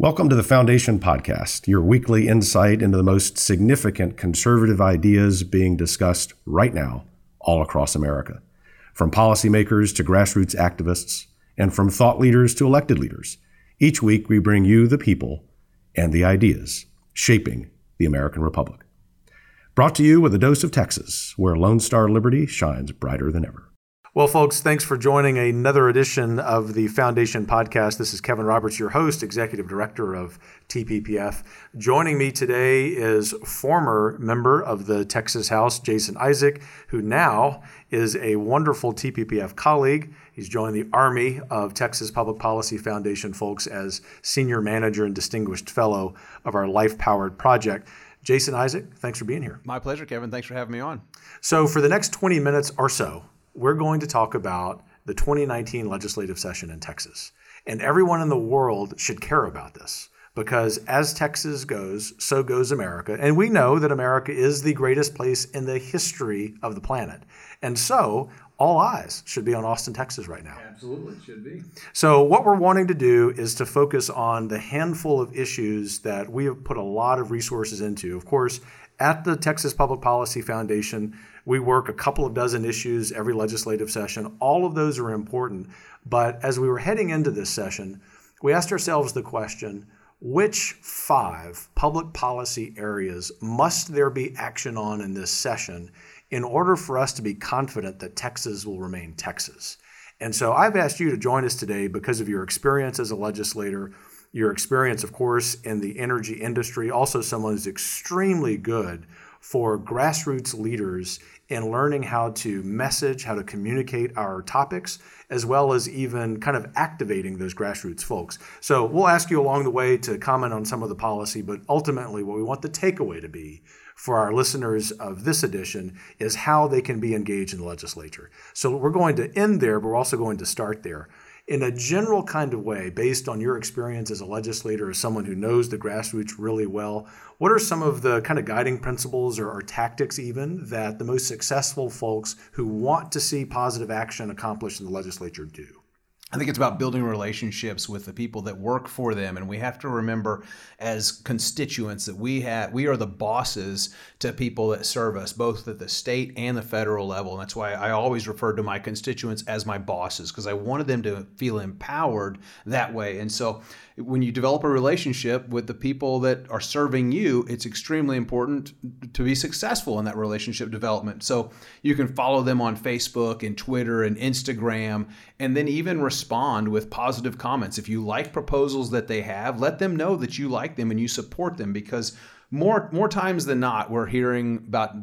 Welcome to the Foundation Podcast, your weekly insight into the most significant conservative ideas being discussed right now all across America. From policymakers to grassroots activists, and from thought leaders to elected leaders, each week we bring you the people and the ideas shaping the American Republic. Brought to you with a dose of Texas, where Lone Star Liberty shines brighter than ever. Well, folks, thanks for joining another edition of the Foundation Podcast. This is Kevin Roberts, your host, Executive Director of TPPF. Joining me today is former member of the Texas House, Jason Isaac, who now is a wonderful TPPF colleague. He's joined the Army of Texas Public Policy Foundation folks as Senior Manager and Distinguished Fellow of our Life Powered Project. Jason Isaac, thanks for being here. My pleasure, Kevin. Thanks for having me on. So, for the next 20 minutes or so, we're going to talk about the 2019 legislative session in Texas. And everyone in the world should care about this because as Texas goes, so goes America. And we know that America is the greatest place in the history of the planet. And so all eyes should be on Austin, Texas right now. Absolutely, should be. So, what we're wanting to do is to focus on the handful of issues that we have put a lot of resources into. Of course, at the Texas Public Policy Foundation, we work a couple of dozen issues every legislative session. All of those are important. But as we were heading into this session, we asked ourselves the question which five public policy areas must there be action on in this session in order for us to be confident that Texas will remain Texas? And so I've asked you to join us today because of your experience as a legislator, your experience, of course, in the energy industry, also someone who's extremely good for grassroots leaders in learning how to message, how to communicate our topics, as well as even kind of activating those grassroots folks. So we'll ask you along the way to comment on some of the policy, but ultimately, what we want the takeaway to be for our listeners of this edition is how they can be engaged in the legislature. So we're going to end there, but we're also going to start there in a general kind of way, based on your experience as a legislator, as someone who knows the grassroots really well, what are some of the kind of guiding principles or, or, tactics, even, that the most successful folks who want to see positive action accomplished in the legislature do? I think it's about building relationships with the people that work for them, and we have to remember, as constituents, that we have we are the bosses to people that serve us, both at the state and the federal level. And that's why I always refer to my constituents as my bosses because I wanted them to feel empowered that way. And so, when you develop a relationship with the people that are serving you, it's extremely important to be successful in that relationship development. So you can follow them on Facebook and Twitter and Instagram, and then even respond with positive comments. If you like proposals that they have, let them know that you like them and you support them because more more times than not, we're hearing about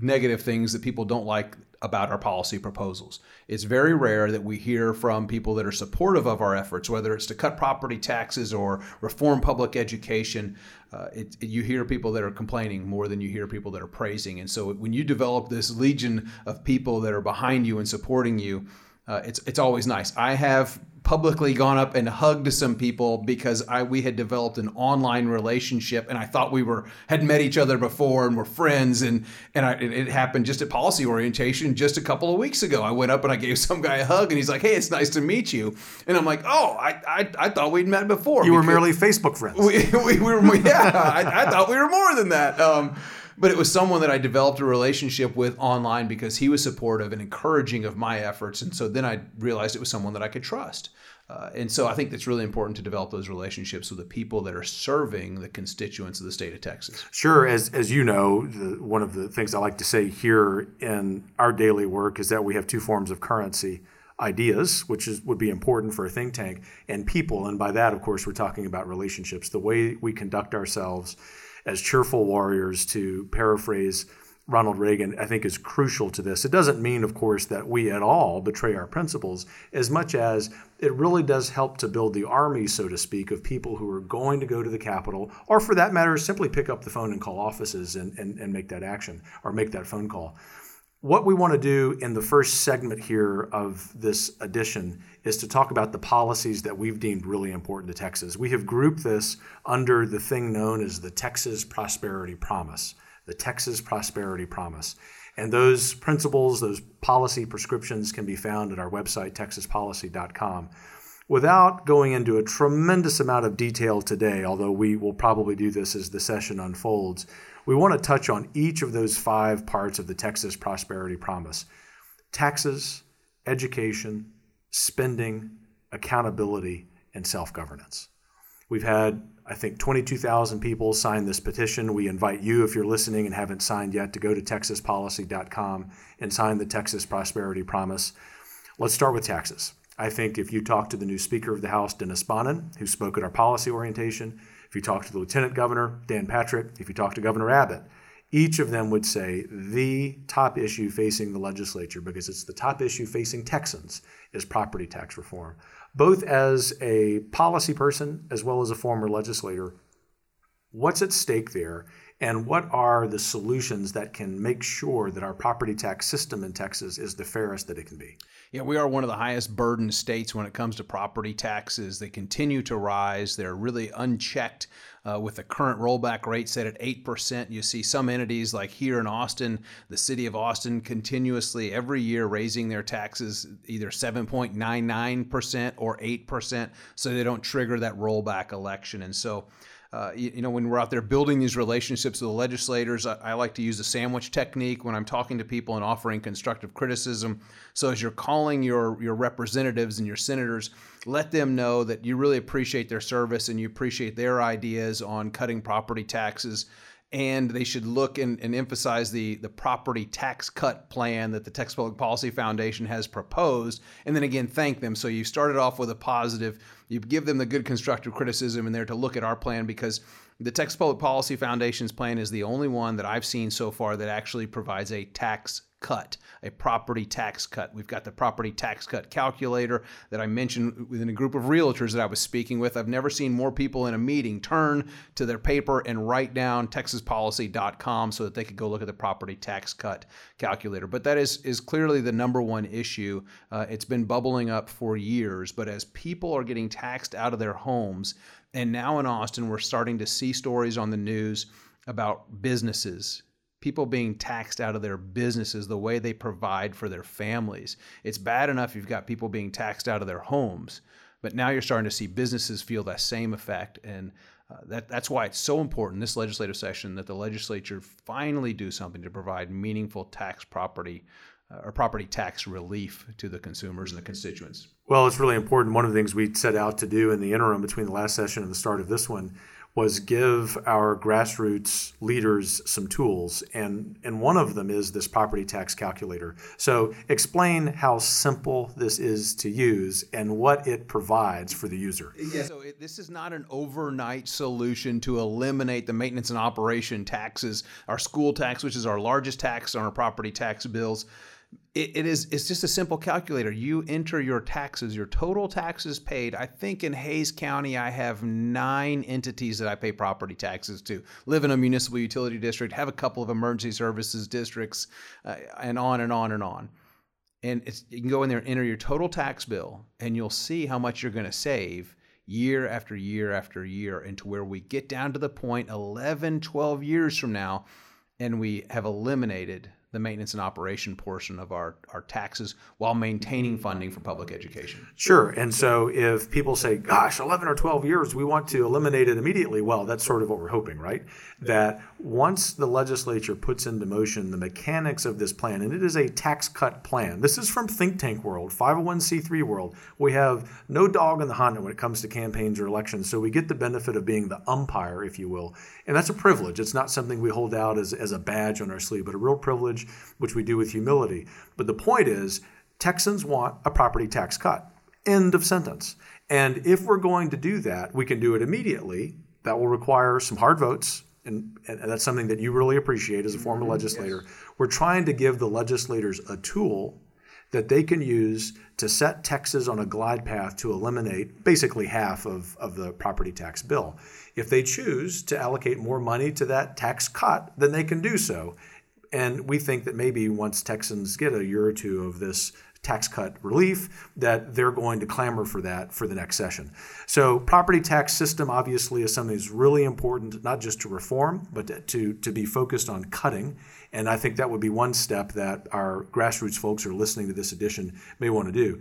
negative things that people don't like about our policy proposals. It's very rare that we hear from people that are supportive of our efforts, whether it's to cut property taxes or reform public education. Uh, it, it, you hear people that are complaining more than you hear people that are praising. And so when you develop this legion of people that are behind you and supporting you, uh, it's it's always nice. I have publicly gone up and hugged some people because I we had developed an online relationship and I thought we were had met each other before and were friends and and I, it, it, happened just at policy orientation just a couple of weeks ago. I went up and I gave some guy a hug and he's like, "Hey, it's nice to meet you," and I'm like, "Oh, I I, I thought we'd met before." You were merely Facebook friends. We, we, we were yeah. I, I, thought we were more than that. Um, but it was someone that I developed a relationship with online because he was supportive and encouraging of my efforts. And so then I realized it was someone that I could trust. Uh, and so I think it's really important to develop those relationships with the people that are serving the constituents of the state of Texas. Sure. As, as you know, the, one of the things I like to say here in our daily work is that we have two forms of currency ideas, which is, would be important for a think tank, and people. And by that, of course, we're talking about relationships, the way we conduct ourselves as cheerful warriors, to paraphrase Ronald Reagan, I think is crucial to this. It doesn't mean, of course, that we at all betray our principles, as much as it really does help to build the army, so to speak, of people who are going to go to the Capitol, or for that matter, simply pick up the phone and call offices and, and, and make that action or make that phone call. What we want to do in the first segment here of this edition is to talk about the policies that we've deemed really important to Texas. We have grouped this under the thing known as the Texas Prosperity Promise. The Texas Prosperity Promise. And those principles, those policy prescriptions can be found at our website, texaspolicy.com. Without going into a tremendous amount of detail today, although we will probably do this as the session unfolds, we want to touch on each of those five parts of the Texas Prosperity Promise taxes, education, spending, accountability, and self governance. We've had, I think, 22,000 people sign this petition. We invite you, if you're listening and haven't signed yet, to go to texaspolicy.com and sign the Texas Prosperity Promise. Let's start with taxes. I think if you talk to the new Speaker of the House, Dennis Bonnen, who spoke at our policy orientation, if you talk to the Lieutenant Governor, Dan Patrick, if you talk to Governor Abbott, each of them would say the top issue facing the legislature, because it's the top issue facing Texans, is property tax reform. Both as a policy person as well as a former legislator, what's at stake there and what are the solutions that can make sure that our property tax system in Texas is the fairest that it can be? Yeah, we are one of the highest burdened states when it comes to property taxes. They continue to rise. They're really unchecked uh, with the current rollback rate set at 8%. You see some entities like here in Austin, the city of Austin, continuously every year raising their taxes either 7.99% or 8% so they don't trigger that rollback election. And so, uh, you, you, know, when we're out there building these relationships with the legislators, I, I, like to use the sandwich technique when I'm talking to people and offering constructive criticism. So as you're calling your your representatives and your senators, let them know that you really appreciate their service and you appreciate their ideas on cutting property taxes and they should look and, and, emphasize the, the property tax cut plan that the Texas Public Policy Foundation has proposed, and then again thank them. So you started off with a positive, you give them the good constructive criticism and they're to look at our plan because the Texas Public Policy Foundation's plan is the only one that I've seen so far that actually provides a tax cut, a property tax cut. We've got the property tax cut calculator that I mentioned within a group of realtors that I was speaking with. I've never seen more people in a meeting turn to their paper and write down texaspolicy.com so that they could go look at the property tax cut calculator. But that is is clearly the number one issue. Uh, it's been bubbling up for years, but as people are getting taxed out of their homes, and now in Austin, we're starting to see stories on the news about businesses people being taxed out of their businesses, the way they provide for their families. It's bad enough you've got people being taxed out of their homes, but now you're starting to see businesses feel that same effect. And uh, that, that's why it's so important this legislative session that the legislature finally do something to provide meaningful tax property uh, or property tax relief to the consumers and the constituents. Well, it's really important. One of the things we set out to do in the interim between the last session and the start of this one was give our grassroots leaders some tools. And and one of them is this property tax calculator. So explain how simple this is to use and what it provides for the user. Yeah so it, this is not an overnight solution to eliminate the maintenance and operation taxes. Our school tax which is our largest tax on our property tax bills it, it is it's just a simple calculator. You enter your taxes, your total taxes paid. I think in Hays County I have nine entities that I pay property taxes to. Live in a municipal utility district, have a couple of emergency services districts, uh, and on and on and on. And you can go in there and enter your total tax bill, and you'll see how much you're going to save year after year after year, into where we get down to the point 11, 12 years from now, and we have eliminated the maintenance and operation portion of our, our taxes while maintaining funding for public education. Sure. And so if people say, gosh, 11 or 12 years, we want to eliminate it immediately, well, that's sort of what we're hoping, right? That once the legislature puts into motion the mechanics of this plan, and it is a tax cut plan, this is from think tank world, 501c3 world. We have no dog in the hunt when it comes to campaigns or elections. So we get the benefit of being the umpire, if you will. And that's a privilege. It's not something we hold out as, as a badge on our sleeve, but a real privilege which we do with humility. But the point is, Texans want a property tax cut. End of sentence. And if we're going to do that, we can do it immediately. That will require some hard votes. And, and that's something that you really appreciate as a former mm-hmm. legislator. Yes. We're trying to give the legislators a tool that they can use to set Texas on a glide path to eliminate basically half of, of the property tax bill. If they choose to allocate more money to that tax cut, then they can do so. And we think that maybe once Texans get a year or two of this tax cut relief, that they're going to clamor for that for the next session. So, property tax system obviously is something that's really important, not just to reform, but to, to be focused on cutting. And I think that would be one step that our grassroots folks who are listening to this edition may want to do.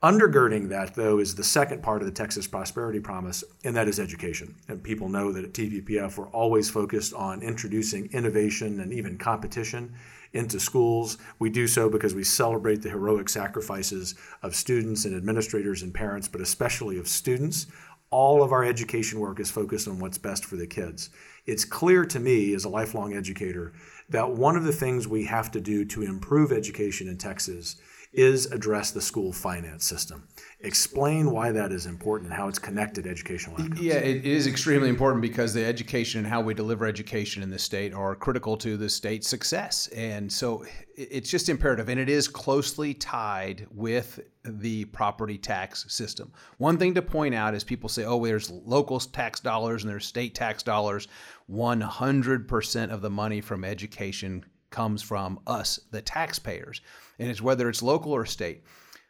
Undergirding that, though, is the second part of the Texas Prosperity Promise, and that is education. And people know that at TPPF, we're always focused on introducing innovation and even competition into schools. We do so because we celebrate the heroic sacrifices of students and administrators and parents, but especially of students. All of our education work is focused on what's best for the kids. It's clear to me, as a lifelong educator, that one of the things we have to do to improve education in Texas is address the school finance system. Explain why that is important and how it's connected to educational outcomes. Yeah, it is extremely important because the education and how we deliver education in the state are critical to the state's success. And so it's just imperative, and it is closely tied with the property tax system. One thing to point out is people say, oh, there's local tax dollars and there's state tax dollars. 100% of the money from education comes from us, the taxpayers and it's whether it's local or state.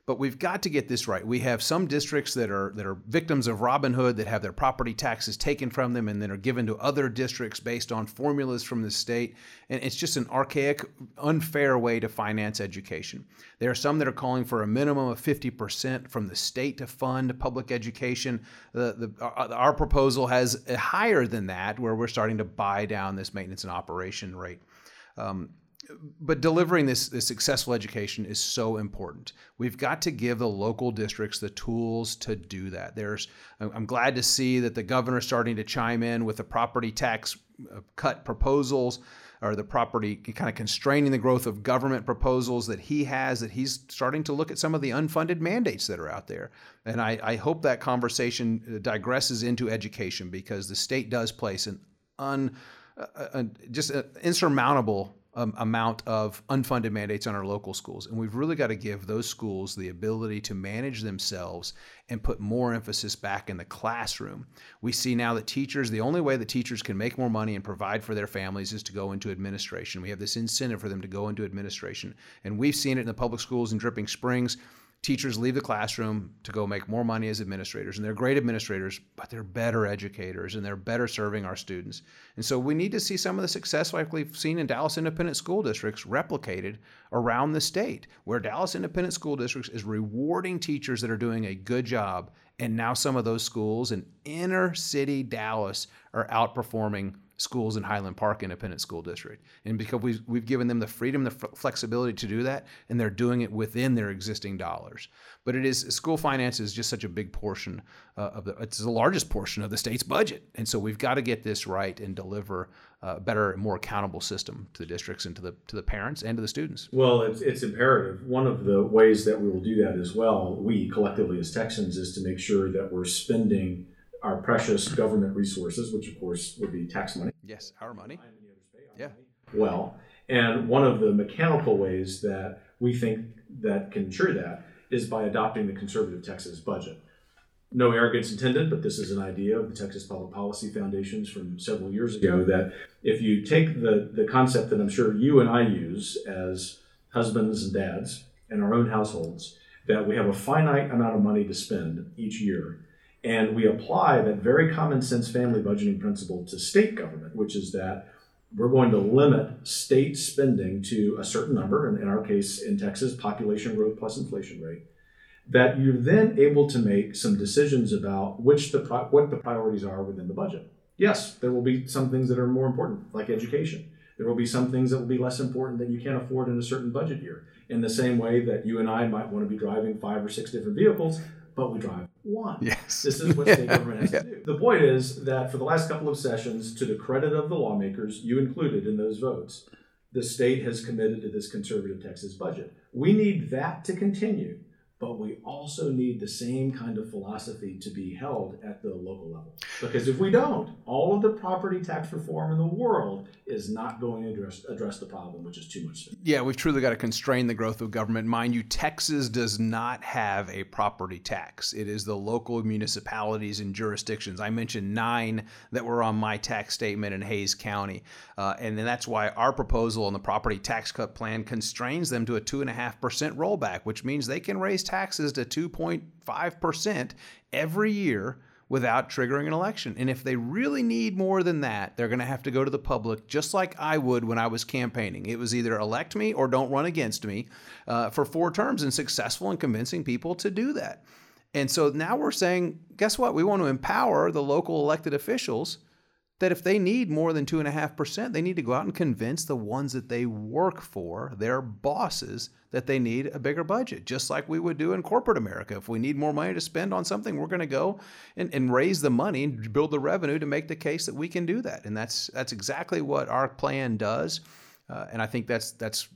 But we've got to get this right. We have some districts that are that are victims of Robin Hood that have their property taxes taken from them and then are given to other districts based on formulas from the state. And it's just an archaic, unfair way to finance education. There are some that are calling for a minimum of 50% from the state to fund public education. The, the, our, our proposal has a higher than that, where we're starting to buy down this maintenance and operation rate. Um, but delivering this, this successful education is so important. We've got to give the local districts the tools to do that. There's, I'm glad to see that the governor is starting to chime in with the property tax uh, cut proposals or the property kind of constraining the growth of government proposals that he has, that he's starting to look at some of the unfunded mandates that are out there. And I, I hope that conversation uh, digresses into education because the state does place an un, uh, uh, just an insurmountable um, amount of unfunded mandates on our local schools. And we've really got to give those schools the ability to manage themselves and put more emphasis back in the classroom. We see now that teachers, the only way that teachers can make more money and provide for their families is to go into administration. We have this incentive for them to go into administration. And we've seen it in the public schools in Dripping Springs teachers leave the classroom to go make more money as administrators and they're great administrators but they're better educators and they're better serving our students. And so we need to see some of the success like we've seen in dallas independent school districts replicated around the state where dallas independent school districts is rewarding teachers that are doing a good job and now some of those schools in inner city dallas are outperforming schools in Highland Park Independent School District. And because we've, we've given them the freedom, the f- flexibility to do that, and they're doing it within their existing dollars. But it is school finance is just such a big portion uh, of the, it's the largest portion of the state's budget. And so we've got to get this right and deliver a better more accountable system to the districts and to the, to the parents and to the students. Well, it's, it's imperative. One of the ways that we will do that as well, we collectively as Texans, is to make sure that we're spending – our precious government resources, which of course would be tax money. Yes, our money. Yeah. Well, and one of the mechanical ways that we think that can ensure that is by adopting the conservative Texas budget. No arrogance intended, but this is an idea of the Texas Public Policy Foundations from several years ago that if you take the, the concept that I'm sure you and I use as husbands and dads in our own households, that we have a finite amount of money to spend each year and we apply that very common sense family budgeting principle to state government, which is that we're going to limit state spending to a certain number, and in our case in Texas, population growth plus inflation rate. That you're then able to make some decisions about which the what the priorities are within the budget. Yes, there will be some things that are more important, like education. There will be some things that will be less important that you can't afford in a certain budget year. In the same way that you and I might want to be driving five or six different vehicles, but we drive one. Yes. This is what state government has yeah. to do. The point is that for the last couple of sessions, to the credit of the lawmakers, you included in those votes, the state has committed to this conservative Texas budget. We need that to continue but we also need the same kind of philosophy to be held at the local level. Because if we don't, all of the property tax reform in the world is not going to address, address the problem, which is too much. Yeah, we've truly got to constrain the growth of government. Mind you, Texas does not have a property tax. It is the local municipalities and jurisdictions. I mentioned nine that were on my tax statement in Hays County. Uh, and then that's why our proposal on the property tax cut plan constrains them to a 2.5% rollback, which means they can raise taxes to 2.5% every year without triggering an election. And if they really need more than that, they're going to have to go to the public, just like I would when I was campaigning. It was either elect me or don't run against me uh, for four terms and successful in convincing people to do that. And so now we're saying, guess what? We want to empower the local elected officials that if they need more than 2.5%, they need to go out and convince the ones that they work for, their bosses, that they need a bigger budget, just like we would do in corporate America. If we need more money to spend on something, we're going to go and, and raise the money and build the revenue to make the case that we can do that. And that's, that's exactly what our plan does. Uh, and I think that's, that's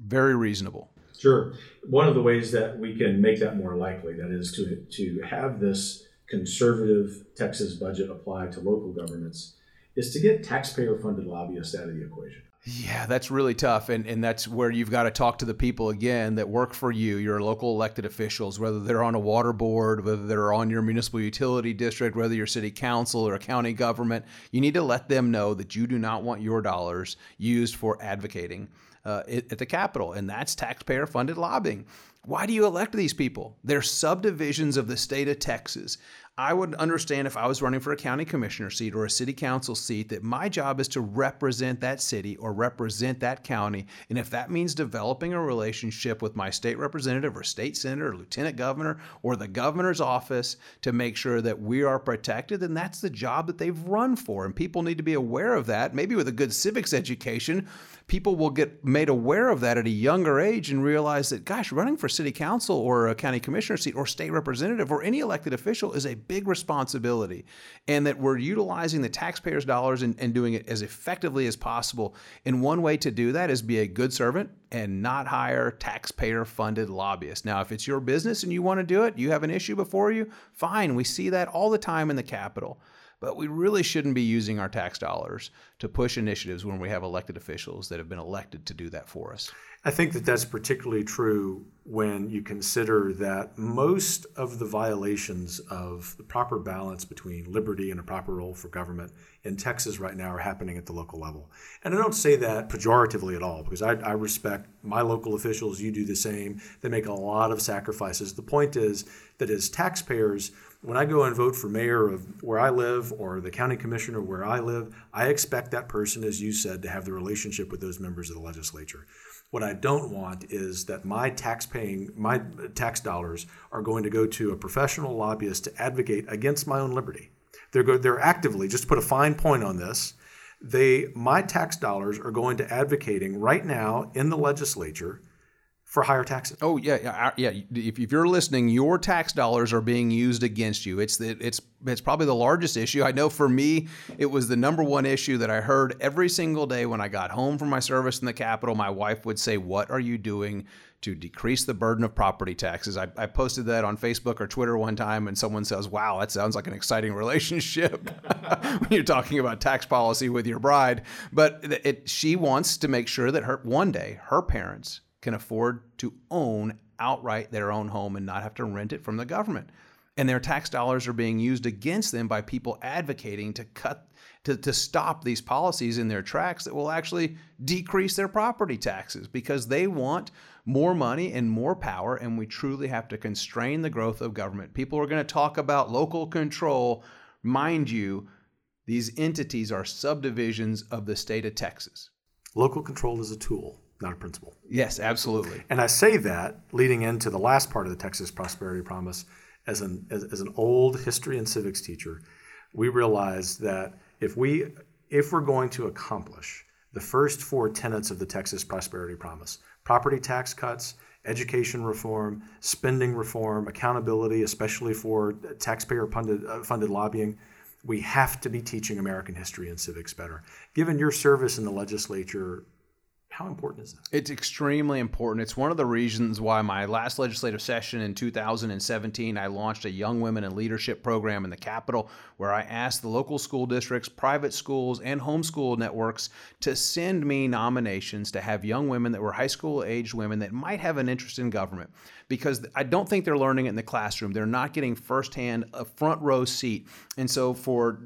very reasonable. Sure. One of the ways that we can make that more likely, that is to, to have this conservative Texas budget apply to local governments, is to get taxpayer funded lobbyists out of the equation. Yeah, that's really tough. And, and that's where you've got to talk to the people again that work for you, your local elected officials, whether they're on a water board, whether they're on your municipal utility district, whether you're city council or a county government. You need to let them know that you do not want your dollars used for advocating uh, at the Capitol. And that's taxpayer funded lobbying. Why do you elect these people? They're subdivisions of the state of Texas. I would understand if I was running for a county commissioner seat or a city council seat that my job is to represent that city or represent that county. And if that means developing a relationship with my state representative or state senator or lieutenant governor or the governor's office to make sure that we are protected, then that's the job that they've run for. And people need to be aware of that. Maybe with a good civics education, people will get made aware of that at a younger age and realize that, gosh, running for city council or a county commissioner seat or state representative or any elected official is a big responsibility. And that we're utilizing the taxpayers' dollars and, and doing it as effectively as possible. And one way to do that is be a good servant and not hire taxpayer funded lobbyists. Now, if it's your business and you want to do it, you have an issue before you, fine. We see that all the time in the Capitol. But we really shouldn't be using our tax dollars to push initiatives when we have elected officials that have been elected to do that for us. I think that that's particularly true when you consider that most of the violations of the proper balance between liberty and a proper role for government in Texas right now are happening at the local level. And I don't say that pejoratively at all because I, I respect my local officials. You do the same. They make a lot of sacrifices. The point is that as taxpayers, when I go and vote for mayor of where I live or the county commissioner where I live, I expect that person, as you said, to have the relationship with those members of the legislature. What I don't want is that my tax paying, my tax dollars are going to go to a professional lobbyist to advocate against my own liberty. They're, go, they're actively, just to put a fine point on this, they, my tax dollars are going to advocating right now in the legislature for higher taxes. Oh yeah, yeah, yeah. If, if you're listening, your tax dollars are being used against you. It's the, it's it's probably the largest issue. I know for me, it was the number one issue that I heard every single day when I got home from my service in the Capitol. My wife would say, "What are you doing to decrease the burden of property taxes?" I, I posted that on Facebook or Twitter one time, and someone says, "Wow, that sounds like an exciting relationship when you're talking about tax policy with your bride." But it, she wants to make sure that her one day her parents can afford to own outright their own home and not have to rent it from the government. And their tax dollars are being used against them by people advocating to cut to, to stop these policies in their tracks that will actually decrease their property taxes because they want more money and more power, and we truly have to constrain the growth of government. People are going to talk about local control. Mind you, these entities are subdivisions of the state of Texas. Local control is a tool not a principle. Yes, absolutely. And I say that leading into the last part of the Texas Prosperity Promise. As an as, as an old history and civics teacher, we realize that if we if we're going to accomplish the first four tenets of the Texas Prosperity Promise property tax cuts, education reform, spending reform, accountability, especially for taxpayer funded, uh, funded lobbying we have to be teaching American history and civics better. Given your service in the legislature, how important is this? It's extremely important. It's one of the reasons why my last legislative session in 2017, I launched a Young Women in Leadership program in the Capitol, where I asked the local school districts, private schools, and homeschool networks to send me nominations to have young women that were high school aged women that might have an interest in government. Because I don't think they're learning it in the classroom. They're not getting firsthand a front row seat. And so for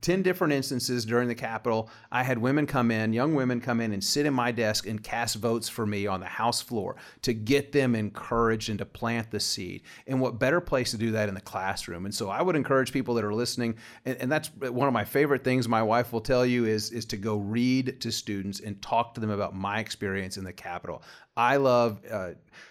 10 different instances during the Capitol, I had women come in, young women come in and sit in my desk and cast votes for me on the House floor to get them encouraged and to plant the seed. And what better place to do that in the classroom? And so I would encourage people that are listening, and, and that's one of my favorite things my wife will tell you is, is to go read to students and talk to them about my experience in the Capitol. I love uh,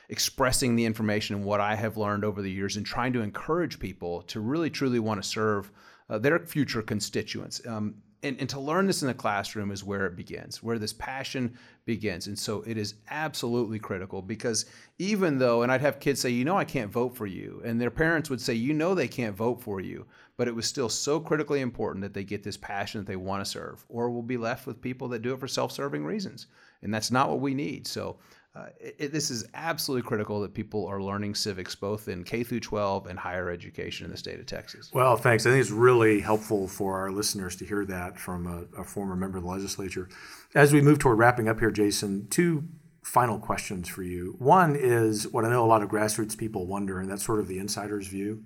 expressing the information and what I have learned over the years and trying to encourage people to really truly want to serve uh, their future constituents. Um, and, and to learn this in the classroom is where it begins, where this passion begins. And so it is absolutely critical because even though, and I'd have kids say, you know, I can't vote for you. And their parents would say, you know, they can't vote for you. But it was still so critically important that they get this passion that they want to serve, or we'll be left with people that do it for self serving reasons. And that's not what we need. So uh, it, this is absolutely critical that people are learning civics both in K through 12 and higher education in the state of Texas. Well, thanks. I think it's really helpful for our listeners to hear that from a, a former member of the legislature. As we move toward wrapping up here, Jason, two final questions for you. One is what I know a lot of grassroots people wonder, and that's sort of the insider's view.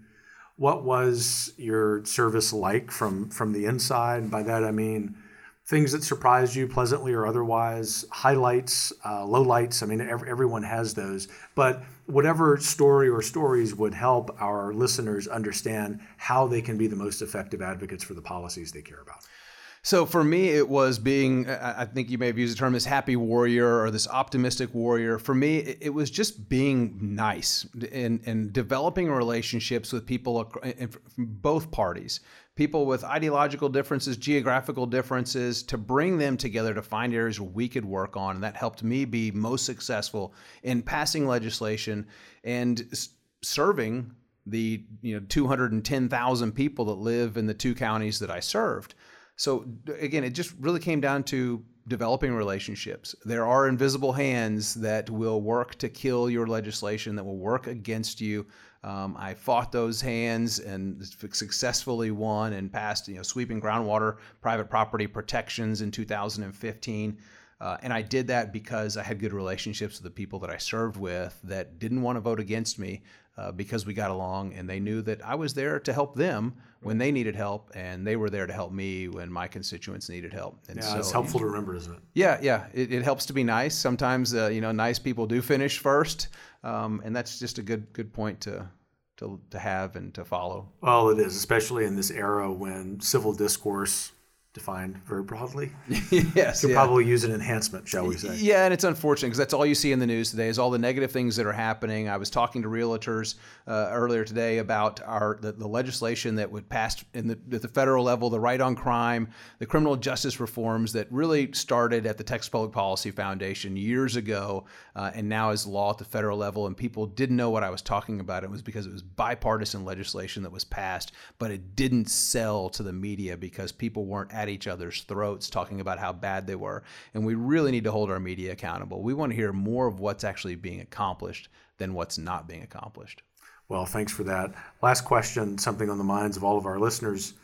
What was your service like from from the inside? By that I mean things that surprised you pleasantly or otherwise, highlights, uh, lowlights. I mean, every, everyone has those. But whatever story or stories would help our listeners understand how they can be the most effective advocates for the policies they care about. So for me, it was being, I think you may have used the term this happy warrior or this optimistic warrior. For me, it was just being nice and, and developing relationships with people from both parties people with ideological differences, geographical differences, to bring them together to find areas where we could work on. And that helped me be most successful in passing legislation and serving the you know 210,000 people that live in the two counties that I served. So again, it just really came down to developing relationships. There are invisible hands that will work to kill your legislation, that will work against you. Um, I fought those hands and successfully won and passed, you know, sweeping groundwater private property protections in 2015. Uh, and I did that because I had good relationships with the people that I served with that didn't want to vote against me uh, because we got along and they knew that I was there to help them when they needed help and they were there to help me when my constituents needed help. And yeah, so, it's helpful to remember, isn't it? Yeah, yeah. It, it helps to be nice. Sometimes, uh, you know, nice people do finish first. Um, and that's just a good, good point to, to, to have and to follow. Well, it is, especially in this era when civil discourse defined very broadly. yes, could yeah. probably use an enhancement, shall we say? Yeah, and it's unfortunate because that's all you see in the news today is all the negative things that are happening. I was talking to realtors uh, earlier today about our the, the, legislation that would pass in the, at the federal level, the right on crime, the criminal justice reforms that really started at the Texas Public Policy Foundation years ago, uh, and now is law at the federal level. And people didn't know what I was talking about. It was because it was bipartisan legislation that was passed, but it didn't sell to the media because people weren't at each other's throats talking about how bad they were. And we really need to hold our media accountable. We want to hear more of what's actually being accomplished than what's not being accomplished. Well, thanks for that. Last question, something on the minds of all of our listeners.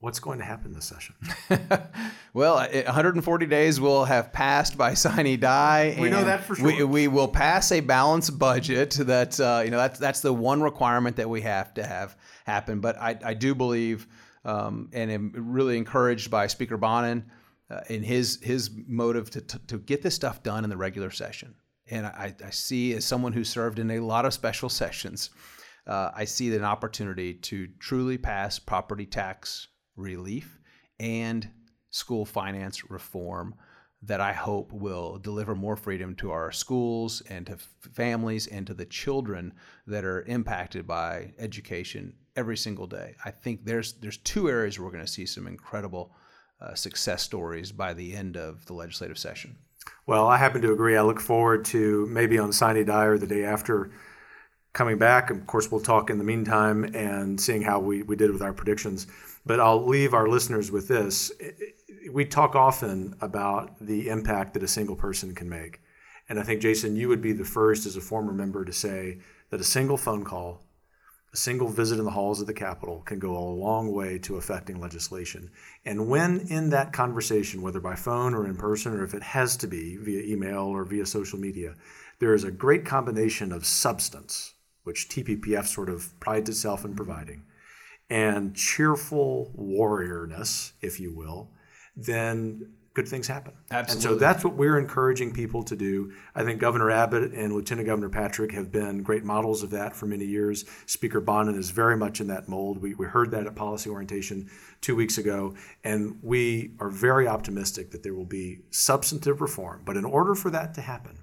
What's going to happen this session? well, 140 days will have passed by sine die. We know that for sure. We, we will pass a balanced budget. That uh, you know that's that's the one requirement that we have to have happen. But I, I do believe um, and am really encouraged by Speaker Bonnen uh, in his his motive to, to, to, get this stuff done in the regular session. And I, I see as someone who served in a lot of special sessions, uh, I see an opportunity to truly pass property tax relief and school finance reform that I hope will deliver more freedom to our schools and to families and to the children that are impacted by education every single day. I think there's there's two areas where we're going to see some incredible uh, success stories by the end of the legislative session. Well, I happen to agree. I look forward to maybe on sine die or the day after coming back. Of course, we'll talk in the meantime and seeing how we, we did with our predictions. But I'll leave our listeners with this. We talk often about the impact that a single person can make. And I think, Jason, you would be the first as a former member to say that a single phone call a single visit in the halls of the Capitol can go a long way to affecting legislation. And when in that conversation, whether by phone or in person, or if it has to be via email or via social media, there is a great combination of substance, which TPPF sort of prides itself in providing, and cheerful warriorness, if you will, then good things happen. Absolutely. And so that's what we're encouraging people to do. I think Governor Abbott and Lieutenant Governor Patrick have been great models of that for many years. Speaker Bonnen is very much in that mold. We, we heard that at policy orientation two weeks ago, and we are very optimistic that there will be substantive reform. But in order for that to happen,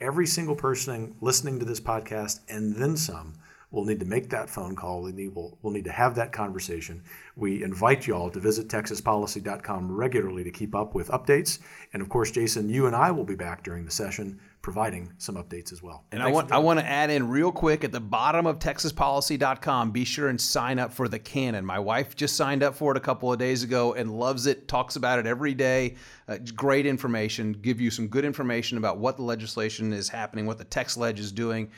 every single person listening to this podcast and then some We'll need to make that phone call. We need, we'll, we'll need to have that conversation. We invite you all to visit texaspolicy.com regularly to keep up with updates. And of course, Jason, you and I will be back during the session providing some updates as well. And Thanks I want I want to add in real quick at the bottom of texaspolicy.com, be sure and sign up for the Cannon. My wife just signed up for it a couple of days ago and loves it, talks about it every day. Uh, great information, give you some good information about what the legislation is happening, what the text ledge is doing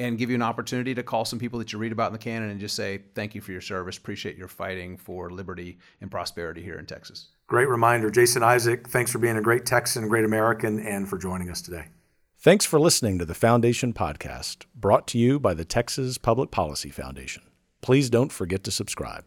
and give you an opportunity to call some people that you read about in the cannon and just say thank you for your service. Appreciate your fighting for liberty and prosperity here in texas. Great reminder. Jason isaac thanks for being a great texan great american and for joining us today. Thanks for listening to the foundation podcast brought to you by the texas public policy foundation. Please don't forget to subscribe